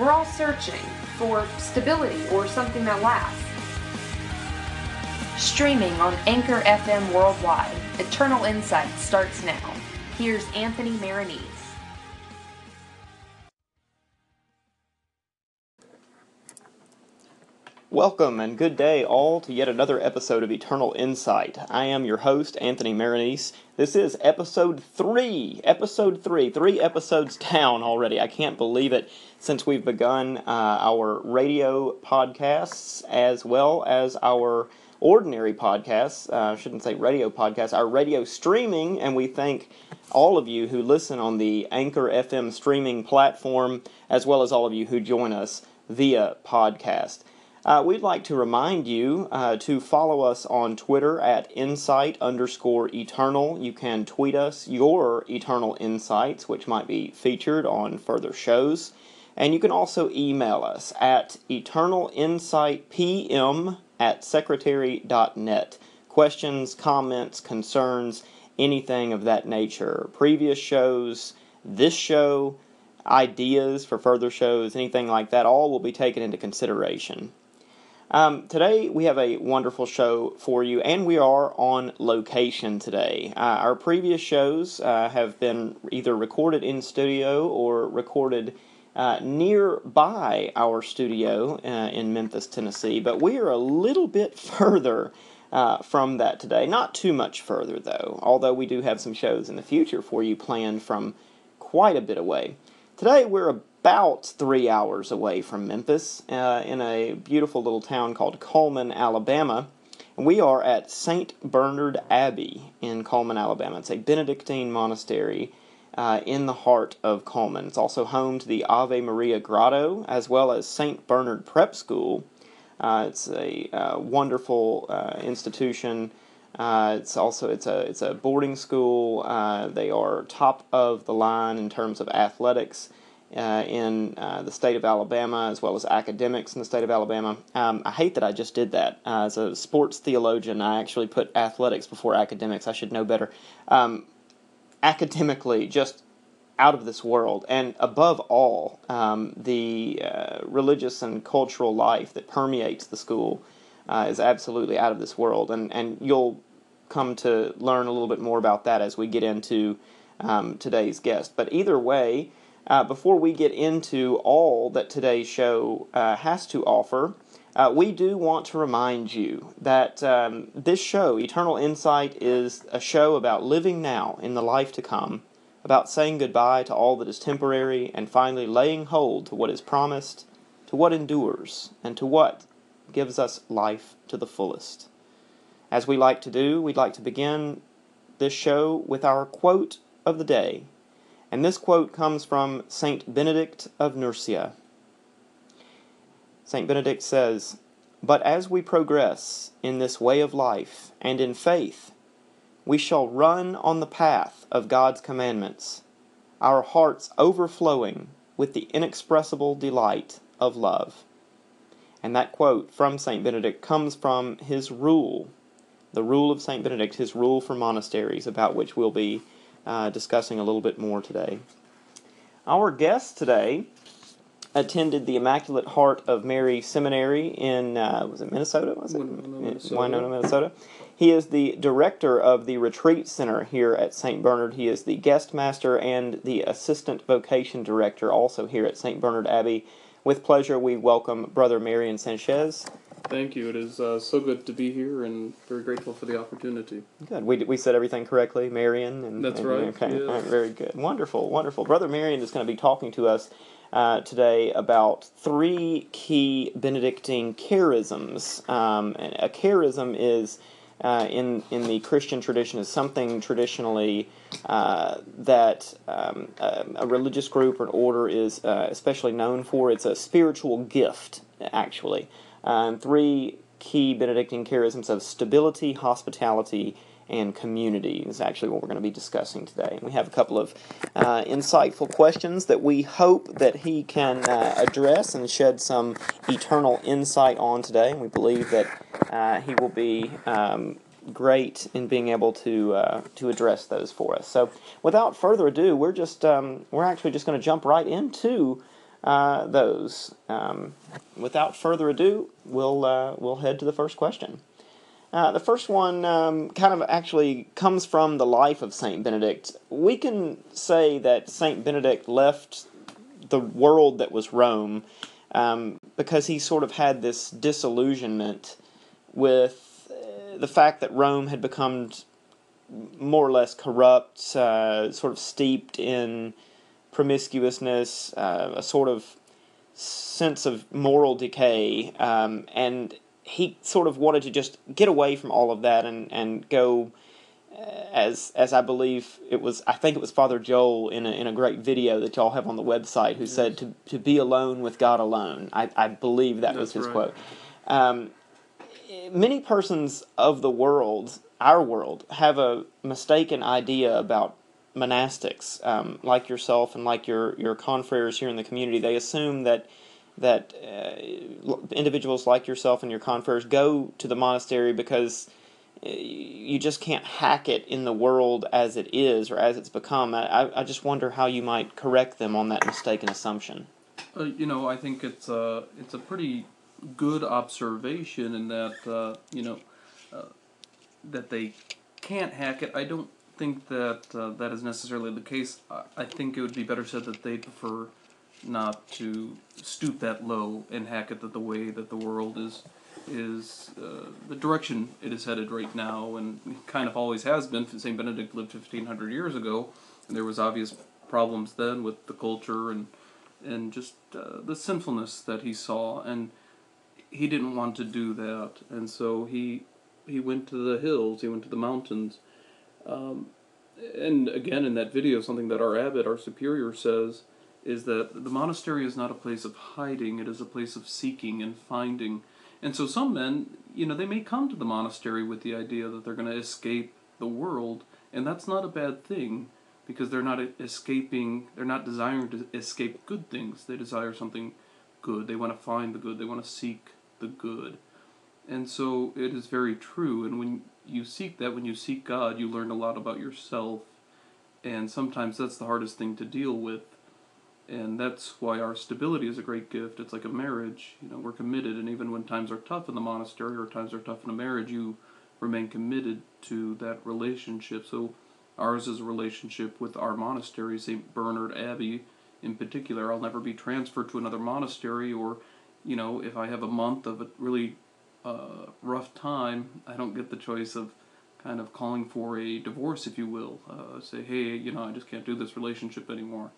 We're all searching for stability or something that lasts. Streaming on Anchor FM worldwide, Eternal Insight starts now. Here's Anthony Maronese. Welcome and good day, all, to yet another episode of Eternal Insight. I am your host, Anthony Maronese. This is episode three. Episode three. Three episodes down already. I can't believe it since we've begun uh, our radio podcasts as well as our ordinary podcasts. Uh, I shouldn't say radio podcasts, our radio streaming, and we thank all of you who listen on the Anchor FM streaming platform, as well as all of you who join us via podcast. Uh, we'd like to remind you uh, to follow us on Twitter at insight underscore eternal. You can tweet us your eternal insights, which might be featured on further shows. And you can also email us at eternalinsightpm at secretary.net. Questions, comments, concerns, anything of that nature. Previous shows, this show, ideas for further shows, anything like that, all will be taken into consideration. Um, today we have a wonderful show for you, and we are on location today. Uh, our previous shows uh, have been either recorded in studio or recorded uh, nearby our studio uh, in Memphis, Tennessee, but we are a little bit further. Uh, from that today. Not too much further, though, although we do have some shows in the future for you planned from quite a bit away. Today we're about three hours away from Memphis uh, in a beautiful little town called Cullman, Alabama. And we are at St. Bernard Abbey in Cullman, Alabama. It's a Benedictine monastery uh, in the heart of Cullman. It's also home to the Ave Maria Grotto as well as St. Bernard Prep School. Uh, it's a uh, wonderful uh, institution. Uh, it's also it's a it's a boarding school. they are top of the line in terms of athletics uh, in uh, the state of Alabama, as well as academics in the state of Alabama. Um, I hate that I just did that. Uh, as a sports theologian, I actually put athletics before academics. I should know better. Um, academically, just out of this world, and above all, um, the uh, religious and cultural life that permeates the school uh, is absolutely out of this world. And, and you'll come to learn a little bit more about that as we get into um, today's guest. But either way, uh, before we get into all that today's show uh, has to offer, uh, we do want to remind you that um, this show, Eternal Insight, is a show about living now in the life to come, about saying goodbye to all that is temporary, and finally laying hold to what is promised, to what endures, and to what gives us life to the fullest. As we like to do, we'd like to begin this show with our quote of the day and this quote comes from St. Benedict of Nursia. St. Benedict says, But as we progress in this way of life and in faith, we shall run on the path of God's commandments, our hearts overflowing with the inexpressible delight of love. And that quote from St. Benedict comes from his rule, the rule of St. Benedict, his rule for monasteries, about which we'll be uh, discussing a little bit more today. Our guest today attended the Immaculate Heart of Mary Seminary in uh, was it Minnesota? Was it Winona, Minnesota. Winona, Minnesota? He is the director of the Retreat Center here at St. Bernard. He is the guest master and the assistant vocation director also here at St. Bernard Abbey. With pleasure, we welcome Brother Marion Sanchez. Thank you. It is uh, so good to be here and very grateful for the opportunity. Good. We, we said everything correctly, Marion. And, That's and- right, Okay. yes. Right, very good. Wonderful. Wonderful. Brother Marion is going to be talking to us uh, today about three key Benedictine charisms. Um, a charism is. Uh, in in the Christian tradition, is something traditionally uh, that um, a, a religious group or an order is uh, especially known for. It's a spiritual gift, actually. Um, three key Benedictine charisms of stability, hospitality, and community is actually what we're going to be discussing today. And we have a couple of uh, insightful questions that we hope that he can uh, address and shed some eternal insight on today. And we believe that uh, he will be um, great in being able to uh, to address those for us. So, without further ado, we're just um, we're actually just going to jump right into uh, those. Um, without further ado, we'll uh, we'll head to the first question. Uh, the first one um, kind of actually comes from the life of Saint Benedict. We can say that Saint Benedict left the world that was Rome um, because he sort of had this disillusionment with uh, the fact that Rome had become more or less corrupt, uh, sort of steeped in promiscuousness, uh, a sort of sense of moral decay, um, and he sort of wanted to just get away from all of that and and go. Uh, as as I believe it was, I think it was Father Joel in a in a great video that y'all have on the website, who yes. said to to be alone with God alone. I I believe that That's was his right. quote. Um, many persons of the world, our world, have a mistaken idea about monastics, um, like yourself and like your your confreres here in the community. They assume that that uh, individuals like yourself and your confreres go to the monastery because uh, you just can't hack it in the world as it is or as it's become. I, I just wonder how you might correct them on that mistaken assumption. Uh, you know, I think it's a it's a pretty good observation in that uh, you know uh, that they can't hack it. I don't think that uh, that is necessarily the case. I, think it would be better said that they prefer not to stoop that low and hack it that the way that the world is is uh, the direction it is headed right now, and kind of always has been. Saint Benedict lived fifteen hundred years ago, and there was obvious problems then with the culture and and just uh, the sinfulness that he saw, and he didn't want to do that, and so he he went to the hills, he went to the mountains. Um, and again, in that video, something that our abbot, our superior, says is that the monastery is not a place of hiding, it is a place of seeking and finding. And so some men, you know, they may come to the monastery with the idea that they're going to escape the world, and that's not a bad thing because they're not escaping, they're not desiring to escape good things. They desire something good. They want to find the good, they want to seek the good. And so it is very true. And when you seek that, when you seek God, you learn a lot about yourself. And sometimes that's the hardest thing to deal with and that's why our stability is a great gift. It's like a marriage. You know, we're committed, and even when times are tough in the monastery or times are tough in a marriage, you remain committed to that relationship. So, ours is a relationship with our monastery, St. Bernard Abbey in particular. I'll never be transferred to another monastery, or, you know, if I have a month of a really uh, rough time, I don't get the choice of kind of calling for a divorce, if you will. Uh, say, hey, you know, I just can't do this relationship anymore.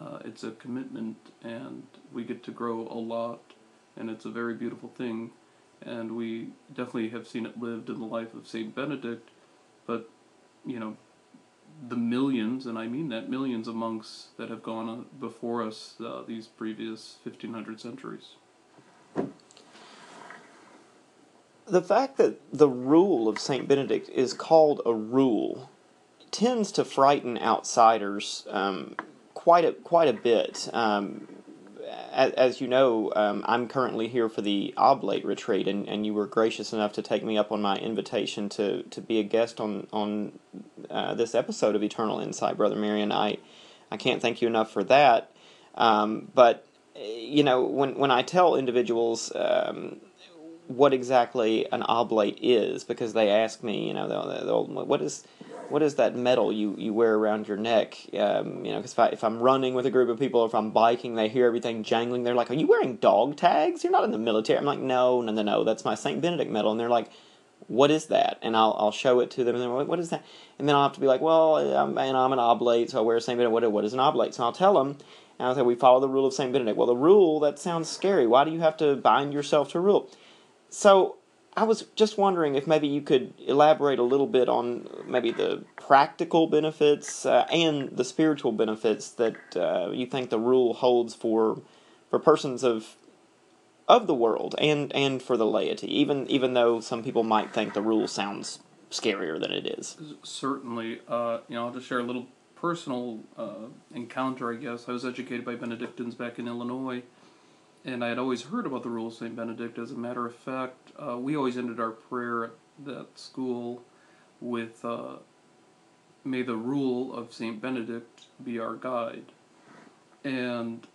Uh, it's a commitment, and we get to grow a lot, and it's a very beautiful thing. And we definitely have seen it lived in the life of Saint Benedict, but you know, the millions, and I mean that millions of monks that have gone before us uh, these previous 1500 centuries. The fact that the rule of Saint Benedict is called a rule tends to frighten outsiders um, quite a quite a bit. Um, as, as, you know, um, I'm currently here for the Oblate retreat, and, and you were gracious enough to take me up on my invitation to, to be a guest on on uh, this episode of Eternal Insight, Brother Marion. I I can't thank you enough for that. Um, but you know, when when I tell individuals um, what exactly an oblate is, because they ask me, you know, they'll, they'll, what is what is that medal you, you wear around your neck? Um, you know, because if, if I'm running with a group of people, or if I'm biking, they hear everything jangling. They're like, "Are you wearing dog tags? You're not in the military." I'm like, "No, no, no, no. That's my Saint Benedict medal." And they're like, "What is that?" And I'll I'll show it to them, and they're like, "What is that?" And then I'll have to be like, "Well, I'm, and I'm an oblate, so I wear Saint Benedict. What, what is an oblate?" So I'll tell them, and I'll say, "We follow the rule of Saint Benedict." Well, the rule that sounds scary. Why do you have to bind yourself to a rule? So I was just wondering if maybe you could elaborate a little bit on maybe the practical benefits uh, and the spiritual benefits that uh, you think the rule holds for for persons of of the world and and for the laity. Even even though some people might think the rule sounds scarier than it is. Certainly, uh, you know, I'll just share a little personal uh, encounter. I guess I was educated by Benedictines back in Illinois and I had always heard about the rule of St. Benedict. As a matter of fact, uh, we always ended our prayer at that school with, uh, May the rule of St. Benedict be our guide. And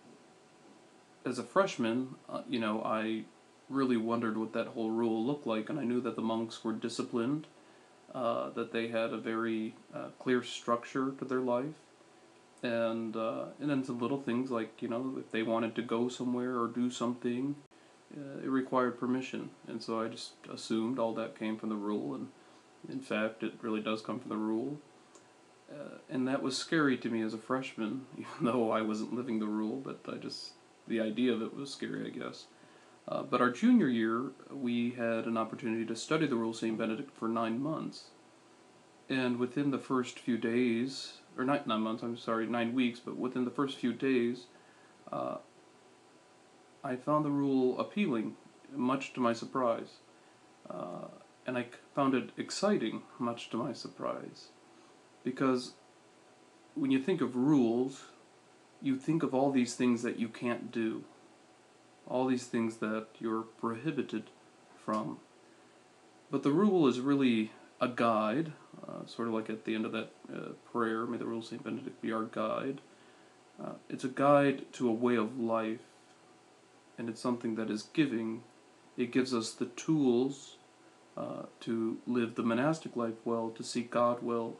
as a freshman, uh, you know, I really wondered what that whole rule looked like, and I knew that the monks were disciplined, uh, that they had a very uh, clear structure to their life, and uh, and then some little things like you know if they wanted to go somewhere or do something, uh, it required permission, and so I just assumed all that came from the rule, and in fact, it really does come from the rule. Uh, and that was scary to me as a freshman, even though I wasn't living the rule, but I just, the idea of it was scary, I guess. Uh, but our junior year, we had an opportunity to study the Rule of St. Benedict for nine months. And within the first few days, or not nine months, I'm sorry, nine weeks, but within the first few days, uh, I found the rule appealing, much to my surprise. Uh, and I found it exciting, much to my surprise. Because when you think of rules, you think of all these things that you can't do all these things that you're prohibited from. But the rule is really a guide, uh, sort of like at the end of that uh, prayer, may the rule of St. Benedict be our guide. Uh, it's a guide to a way of life, and it's something that is giving. It gives us the tools uh, to live the monastic life well, to seek God well,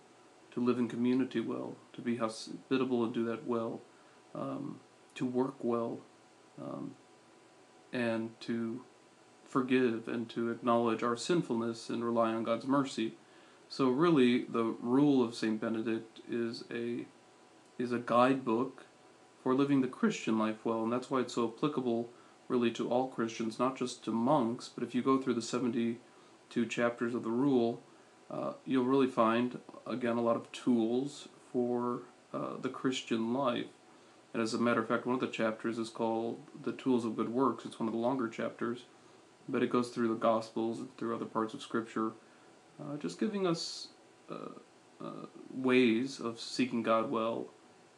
to live in community well, to be hospitable and do that well, um, to work well. Um, and to forgive and to acknowledge our sinfulness and rely on God's mercy. So really the rule of Saint Benedict is a is a guidebook for living the Christian life well, and that's why it's so applicable really to all Christians, not just to monks, but if you go through the 72 chapters of the rule, uh, you'll really find again a lot of tools for uh, the Christian life. And as a matter of fact, one of the chapters is called The Tools of Good Works. It's one of the longer chapters, but it goes through the Gospels and through other parts of Scripture, uh, just giving us uh, uh, ways of seeking God well,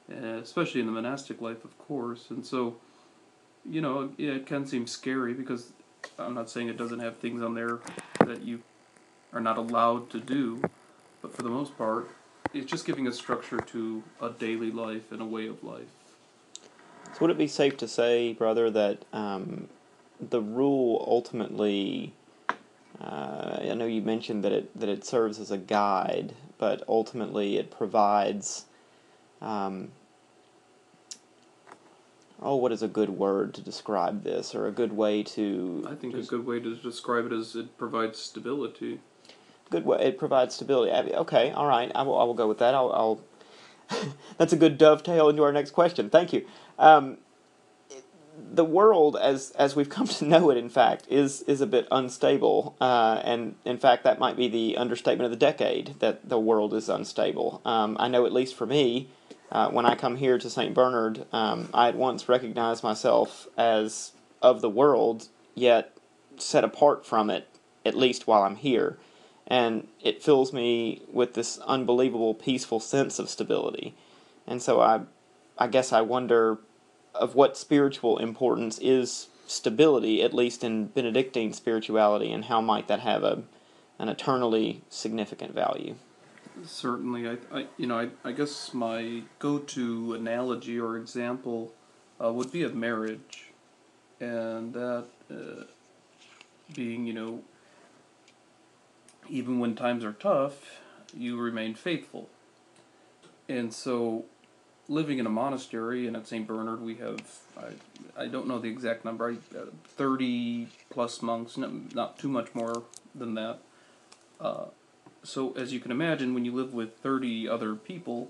especially in the monastic life, of course. And so, you know, yeah, it can seem scary because I'm not saying it doesn't have things on there that you are not allowed to do, but for the most part, it's just giving a structure to a daily life and a way of life. So would it be safe to say, brother, that um, the rule ultimately? Uh, I know you mentioned that it that it serves as a guide, but ultimately it provides. Um, oh, what is a good word to describe this, or a good way to? I think a good way to describe it is it provides stability. Good way. It provides stability. Okay, all right. I will. I will go with that. I'll. I'll that's a good dovetail into our next question. Thank you. Um, the world, as as we've come to know it, in fact, is is a bit unstable, uh, and in fact, that might be the understatement of the decade. That the world is unstable. Um, I know, at least for me, uh, when I come here to St. Bernard, um, I at once recognize myself as of the world, yet set apart from it, at least while I'm here, and it fills me with this unbelievable, peaceful sense of stability. And so I I guess I wonder of what spiritual importance is stability, at least in Benedictine spirituality, and how might that have a an eternally significant value? Certainly, I, I you know, I, I guess my go-to analogy or example uh, would be of marriage, and that uh, being, you know, even when times are tough, you remain faithful, and so living in a monastery, and at St. Bernard we have, I, I don't know the exact number, uh, 30 plus monks, not, not too much more than that. Uh, so, as you can imagine, when you live with 30 other people,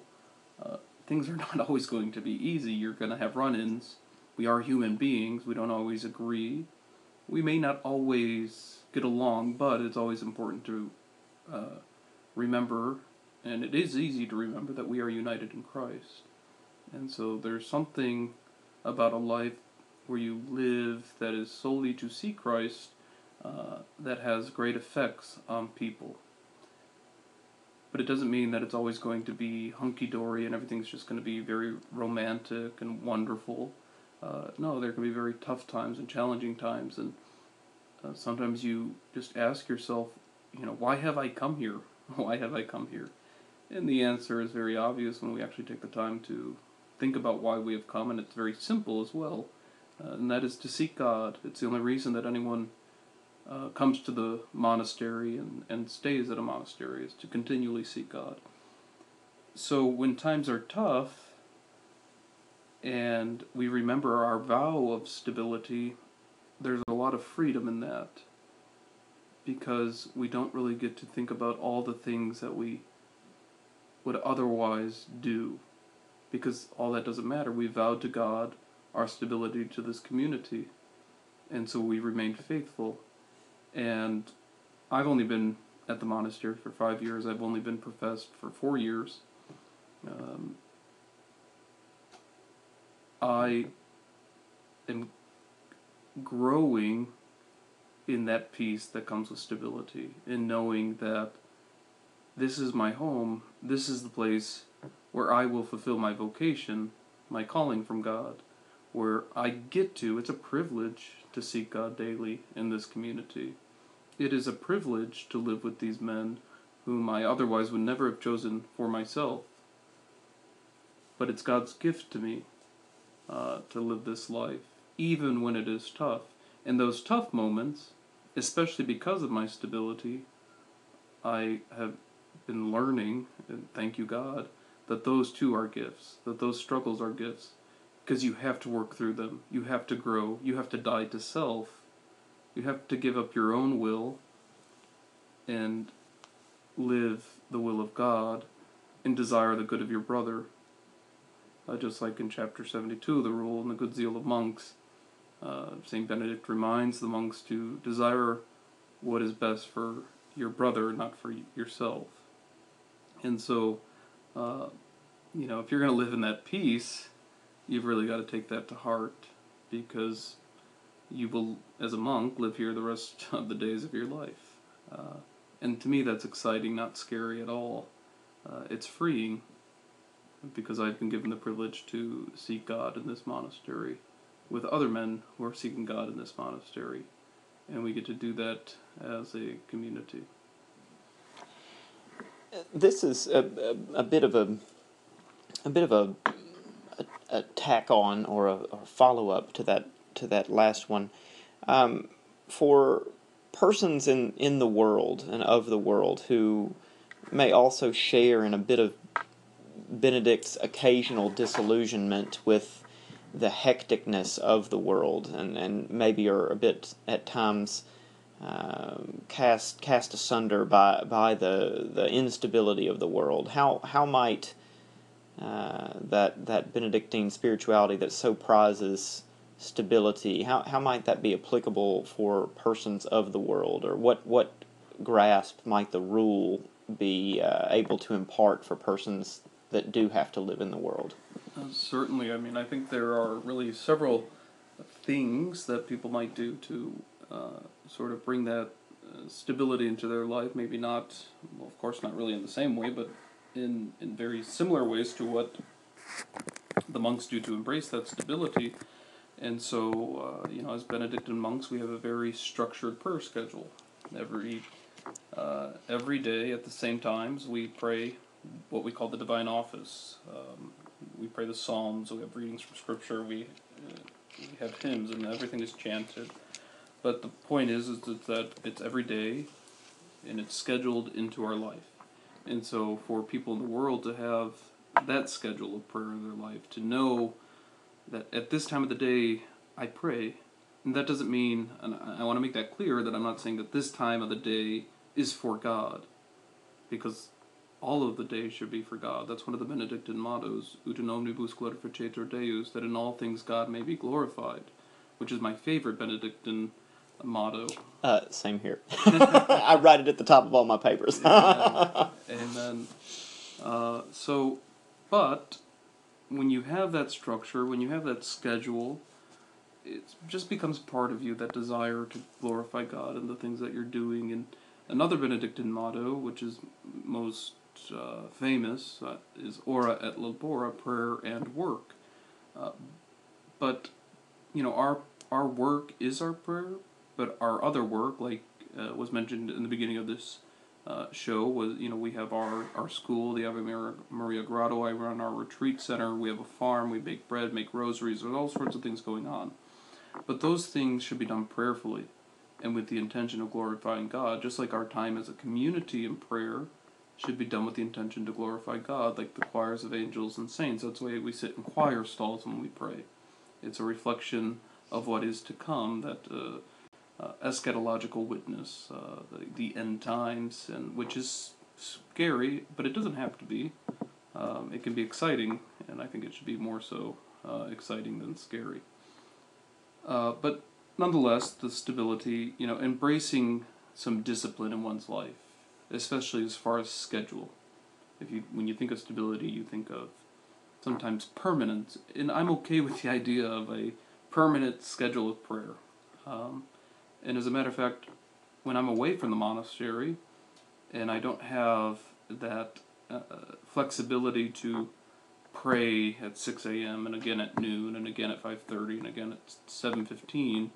uh, things are not always going to be easy. You're going to have run ins. We are human beings, we don't always agree. We may not always get along, but it's always important to uh, remember, and it is easy to remember, that we are united in Christ. And so there's something about a life where you live that is solely to see Christ uh, that has great effects on people. But it doesn't mean that it's always going to be hunky dory and everything's just going to be very romantic and wonderful. Uh, no, there can be very tough times and challenging times, and uh, sometimes you just ask yourself, you know, why have I come here? Why have I come here? And the answer is very obvious when we actually take the time to think about why we have come, and it's very simple as well. uh, and that is to seek God. It's the only reason that anyone uh, comes to the monastery and, and stays at a monastery is to continually seek God. So when times are tough and we remember our vow of stability, there's a lot of freedom in that because we don't really get to think about all the things that we would otherwise do because all that doesn't matter. We vowed to God our stability to this community, and so we remained faithful. And I've only been at the monastery for five years. I've only been professed for four years. Um, I am growing in that peace that comes with stability, in knowing that this is my home, this is the place where I will fulfill my vocation, my calling from God, where I get to, it's a privilege to seek God daily in this community. It is a privilege to live with these men whom I otherwise would never have chosen for myself. But it's God's gift to me uh, to live this life, even when it is tough. In those tough moments, especially because of my stability, I have been learning, and thank you God, that those too are gifts, that those struggles are gifts, because you have to work through them. You have to grow. You have to die to self. You have to give up your own will and live the will of God and desire the good of your brother. Uh, just like in chapter 72, the rule in the good zeal of monks, uh, St. Benedict reminds the monks to desire what is best for your brother, not for yourself. And so, uh, you know, if you're going to live in that peace, you've really got to take that to heart because you will, as a monk, live here the rest of the days of your life. Uh, and to me, that's exciting, not scary at all. Uh, it's freeing because I've been given the privilege to seek God in this monastery with other men who are seeking God in this monastery. And we get to do that as a community. This is a, a, a bit of a a bit of a, a, a tack on or a, a follow up to that to that last one. Um, for persons in, in the world and of the world who may also share in a bit of Benedict's occasional disillusionment with the hecticness of the world and, and maybe are a bit at times uh, cast cast asunder by by the the instability of the world. How how might uh, that that Benedictine spirituality that so prizes stability how how might that be applicable for persons of the world, or what what grasp might the rule be uh, able to impart for persons that do have to live in the world? Uh, certainly, I mean, I think there are really several things that people might do to uh, sort of bring that uh, stability into their life. Maybe not, well, of course, not really in the same way, but in in very similar ways to what the monks do to embrace that stability. And so, uh, you know, as Benedictine monks, we have a very structured prayer schedule. Every uh, every day at the same times, we pray what we call the divine office. Um, we pray the psalms. We have readings from scripture. We uh, we have hymns, and everything is chanted. But the point is, is that it's every day, and it's scheduled into our life. And so, for people in the world to have that schedule of prayer in their life, to know that at this time of the day I pray, and that doesn't mean, and I want to make that clear that I'm not saying that this time of the day is for God, because all of the days should be for God. That's one of the Benedictine mottos, ut in omnibus glorificetur Deus, that in all things God may be glorified, which is my favorite Benedictine motto. Uh, same here. I write it at the top of all my papers. Amen. Amen. Uh, so, but when you have that structure, when you have that schedule, it just becomes part of you that desire to glorify God and the things that you're doing. And another Benedictine motto, which is most uh, famous, uh, is Ora et labora, prayer and work. Uh, but you know, our our work is our prayer, but our other work, like uh, was mentioned in the beginning of this uh, show, was you know we have our, our school, the Ave Maria, Grotto. I run our retreat center. We have a farm. We bake bread, make rosaries. There's all sorts of things going on. But those things should be done prayerfully and with the intention of glorifying God, just like our time as a community in prayer should be done with the intention to glorify God, like the choirs of angels and saints. That's way we sit in choir stalls when we pray. It's a reflection of what is to come, that uh, uh, eschatological witness, uh, the, the end times, and which is scary, but it doesn't have to be. Um, it can be exciting, and I think it should be more so uh, exciting than scary. Uh, but nonetheless, the stability, you know, embracing some discipline in one's life, especially as far as schedule. If you, when you think of stability, you think of sometimes permanent, and I'm okay with the idea of a permanent schedule of prayer. Um, and as a matter of fact, when I'm away from the monastery, and I don't have that uh, flexibility to pray at 6 a.m. and again at noon and again at 5:30 and again at 7:15.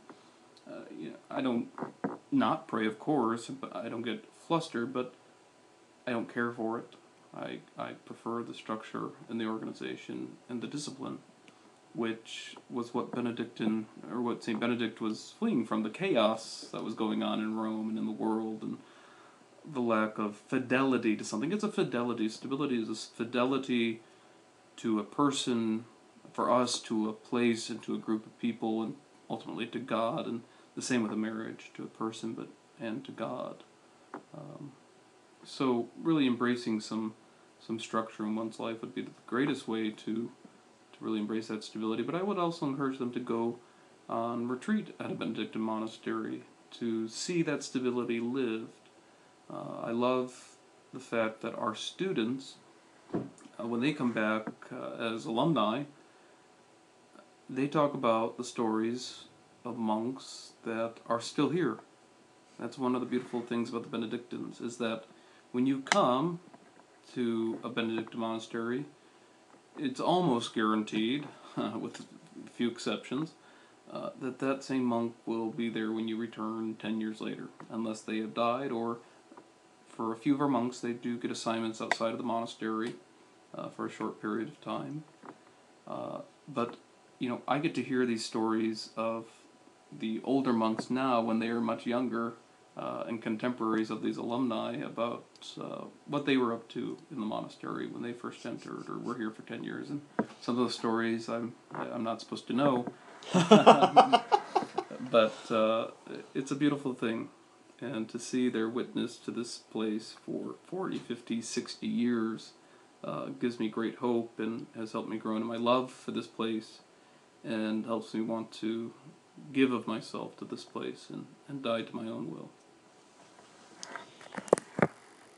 Uh, you know, I don't not pray, of course, but I don't get flustered, but I don't care for it. I I prefer the structure and the organization and the discipline, which was what Benedictine or what Saint Benedict was fleeing from the chaos that was going on in Rome and in the world and the lack of fidelity to something. It's a fidelity. Stability is a fidelity to a person, for us, to a place, and to a group of people, and ultimately to God. And the same with a marriage, to a person, but and to God. Um, so really embracing some some structure in one's life would be the greatest way to to really embrace that stability. But I would also encourage them to go on retreat at a Benedictine monastery to see that stability lived uh, I love the fact that our students, uh, when they come back uh, as alumni, they talk about the stories of monks that are still here. That's one of the beautiful things about the Benedictines is that when you come to a Benedictine monastery, it's almost guaranteed, with a few exceptions, uh, that that same monk will be there when you return 10 years later, unless they have died or for a few of our monks, they do get assignments outside of the monastery uh, for a short period of time. Uh, but, you know, I get to hear these stories of the older monks now when they are much younger uh, and contemporaries of these alumni about uh, what they were up to in the monastery when they first entered or were here for 10 years. And some of those stories I'm, I'm not supposed to know. but uh, it's a beautiful thing and to see their witness to this place for 40, 50, 60 years uh, gives me great hope and has helped me grow in my love for this place and helps me want to give of myself to this place and, and die to my own will.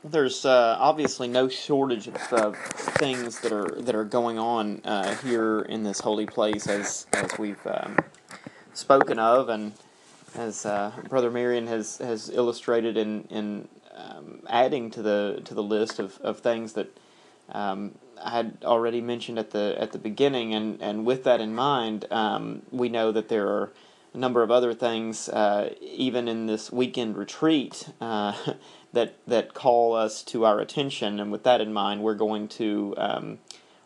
There's uh, obviously no shortage of uh, things that are that are going on uh, here in this holy place, as as we've um, spoken of, and as uh, Brother Marion has, has illustrated in, in um, adding to the to the list of, of things that um, I had already mentioned at the at the beginning, and, and with that in mind, um, we know that there are a number of other things, uh, even in this weekend retreat, uh, that that call us to our attention. And with that in mind, we're going to um,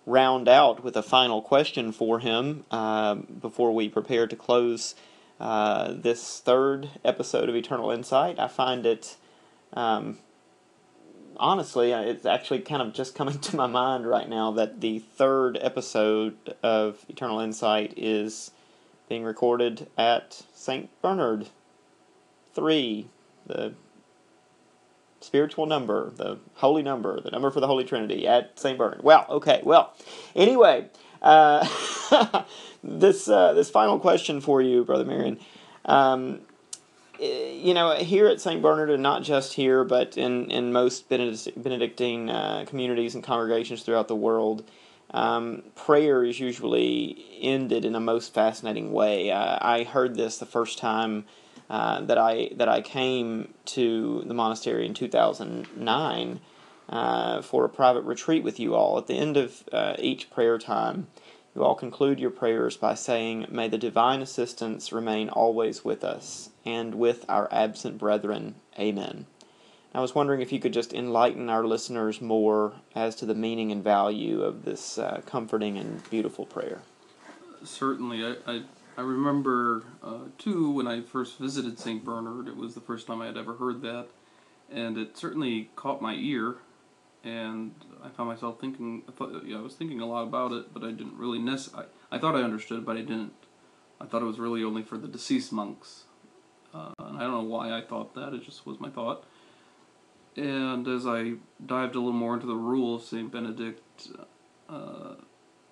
round out with a final question for him uh, before we prepare to close uh, this third episode of Eternal Insight. I find it, um, honestly, it's actually kind of just coming to my mind right now that the third episode of Eternal Insight is being recorded at St. Bernard 3, the spiritual number, the holy number, the number for the Holy Trinity at St. Bernard. Well, okay, well, anyway. Uh, this uh, this final question for you, Brother Marion. Um, you know, here at St. Bernard, and not just here, but in, in most Benedictine uh, communities and congregations throughout the world, um, prayer is usually ended in a most fascinating way. I heard this the first time uh, that I that I came to the monastery in 2009 uh, for a private retreat with you all. At the end of uh, each prayer time, you all conclude your prayers by saying, May the divine assistance remain always with us and with our absent brethren. Amen. I was wondering if you could just enlighten our listeners more as to the meaning and value of this uh, comforting and beautiful prayer. Certainly. I, I I remember uh, too when I first visited St. Bernard. It was the first time I had ever heard that, and it certainly caught my ear. And I found myself thinking. I thought, yeah, I was thinking a lot about it, but I didn't really necessarily. I thought I understood, but I didn't. I thought it was really only for the deceased monks, uh, and I don't know why I thought that. It just was my thought. And as I dived a little more into the rule of Saint Benedict, uh,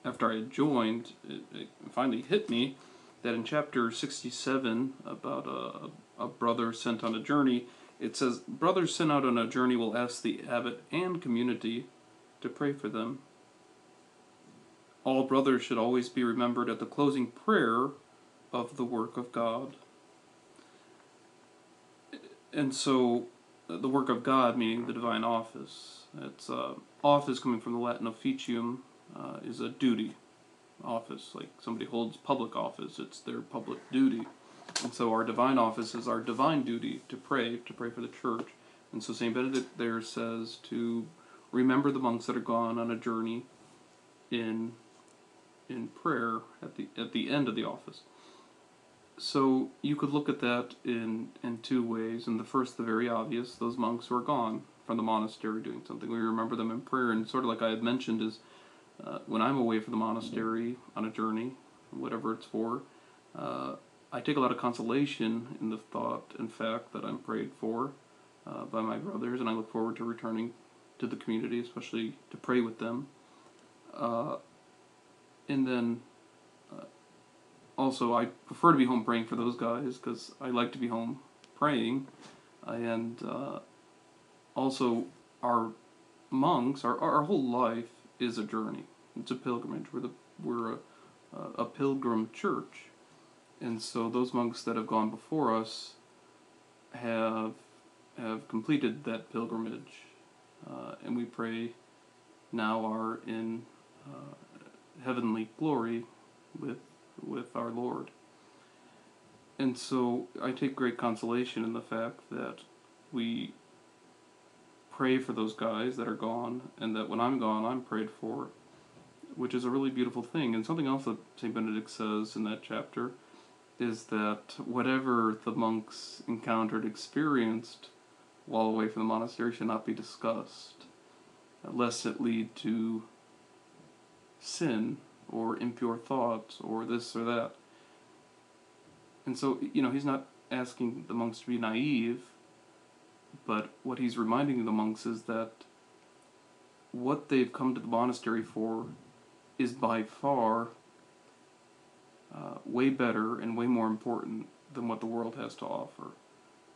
after I joined, it, it finally hit me that in chapter 67 about a, a brother sent on a journey, it says, Brothers sent out on a journey will ask the abbot and community to pray for them. All brothers should always be remembered at the closing prayer of the work of God. And so, the work of God, meaning the divine office, it's uh, office coming from the Latin officium, uh, is a duty office. Like somebody holds public office, it's their public duty. And so our divine office is our divine duty to pray, to pray for the church. And so St. Benedict there says to remember the monks that are gone on a journey in in prayer at the at the end of the office. So you could look at that in in two ways. And the first, the very obvious, those monks who are gone from the monastery doing something. We remember them in prayer, and sort of like I had mentioned, is uh, when I'm away from the monastery on a journey, whatever it's for, uh, I take a lot of consolation in the thought and fact that I'm prayed for uh, by my brothers, and I look forward to returning to the community, especially to pray with them. Uh, and then uh, also, I prefer to be home praying for those guys because I like to be home praying. and uh, also, our monks, our, our whole life is a journey. It's a pilgrimage. We're the we're a, a pilgrim church, and so those monks that have gone before us have have completed that pilgrimage, uh, and we pray now are in uh, heavenly glory with with our Lord. And so I take great consolation in the fact that we pray for those guys that are gone, and that when I'm gone, I'm prayed for, which is a really beautiful thing. And something else that St. Benedict says in that chapter is that whatever the monks encountered, experienced while away from the monastery should not be discussed, lest it lead to sin or impure thoughts or this or that. And so, you know, he's not asking the monks to be naive but what he's reminding the monks is that what they've come to the monastery for is by far uh, way better and way more important than what the world has to offer.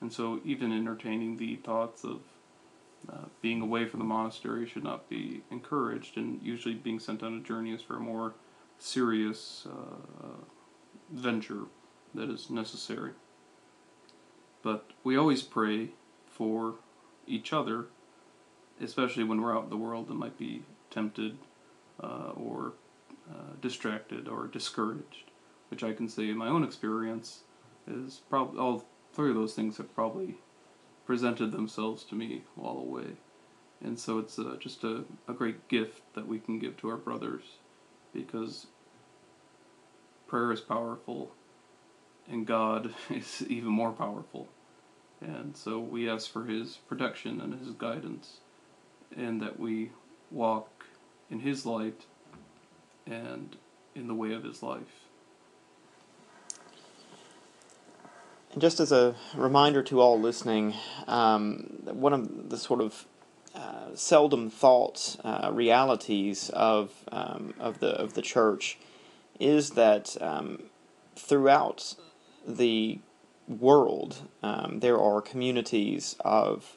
And so, even entertaining the thoughts of uh, being away from the monastery should not be encouraged, and usually being sent on a journey is for a more serious uh, venture that is necessary. But we always pray for each other, especially when we're out in the world and might be tempted uh, or uh, distracted or discouraged, which I can say in my own experience is probably all three of those things have probably presented themselves to me while away. And so it's uh, just a, a great gift that we can give to our brothers because prayer is powerful and God is even more powerful. And so we ask for His protection and His guidance, and that we walk in His light and in the way of His life. And just as a reminder to all listening, um, one of the sort of uh, seldom thought uh, realities of um, of the of the church is that um, throughout the world, um, there are communities of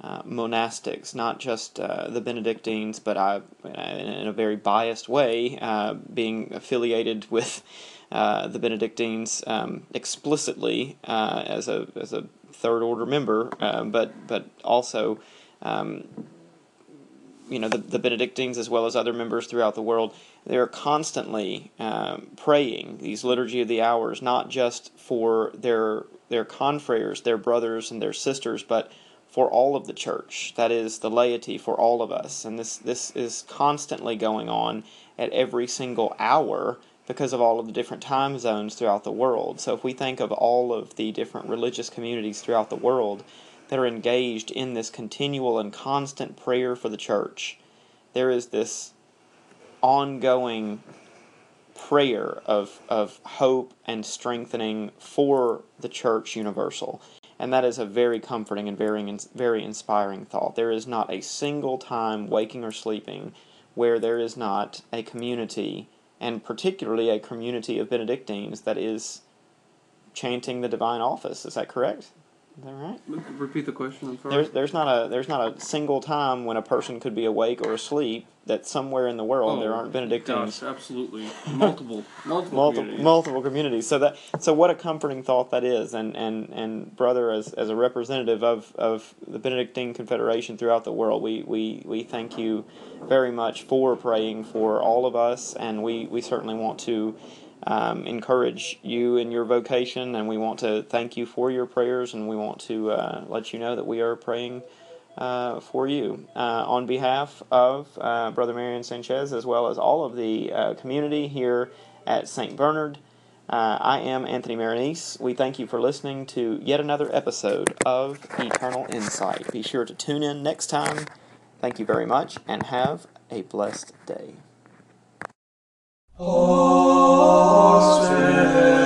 uh, monastics, not just uh, the Benedictines, but I, in a very biased way, uh, being affiliated with uh, the Benedictines um, explicitly uh, as a as a third order member, uh, but but also. Um, you know the, the Benedictines as well as other members throughout the world they're constantly um, praying these liturgy of the hours, not just for their their confreres, their brothers and their sisters, but for all of the church. That is the laity for all of us, and this this is constantly going on at every single hour because of all of the different time zones throughout the world. So if we think of all of the different religious communities throughout the world that are engaged in this continual and constant prayer for the church, there is this ongoing prayer of, of hope and strengthening for the church universal. And that is a very comforting and very, very inspiring thought. There is not a single time, waking or sleeping, where there is not a community and particularly a community of Benedictines that is chanting the divine office. Is that correct? Is that right? Repeat the question. I'm sorry. There's there's not a there's not a single time when a person could be awake or asleep that somewhere in the world oh, there aren't Benedictines. Gosh, absolutely, multiple, multiple, multiple, communities. multiple communities. So that so what a comforting thought that is, and and and brother, as as a representative of of the Benedictine Confederation throughout the world, we we we thank you very much for praying for all of us, and we we certainly want to um, encourage you in your vocation, and we want to thank you for your prayers, and we want to uh, let you know that we are praying uh, for you uh, on behalf of uh, Brother Marion Sanchez, as well as all of the uh, community here at St. Bernard. Uh, I am Anthony Marinese. We thank you for listening to yet another episode of Eternal Insight. Be sure to tune in next time. Thank you very much, and have a blessed day. Austin.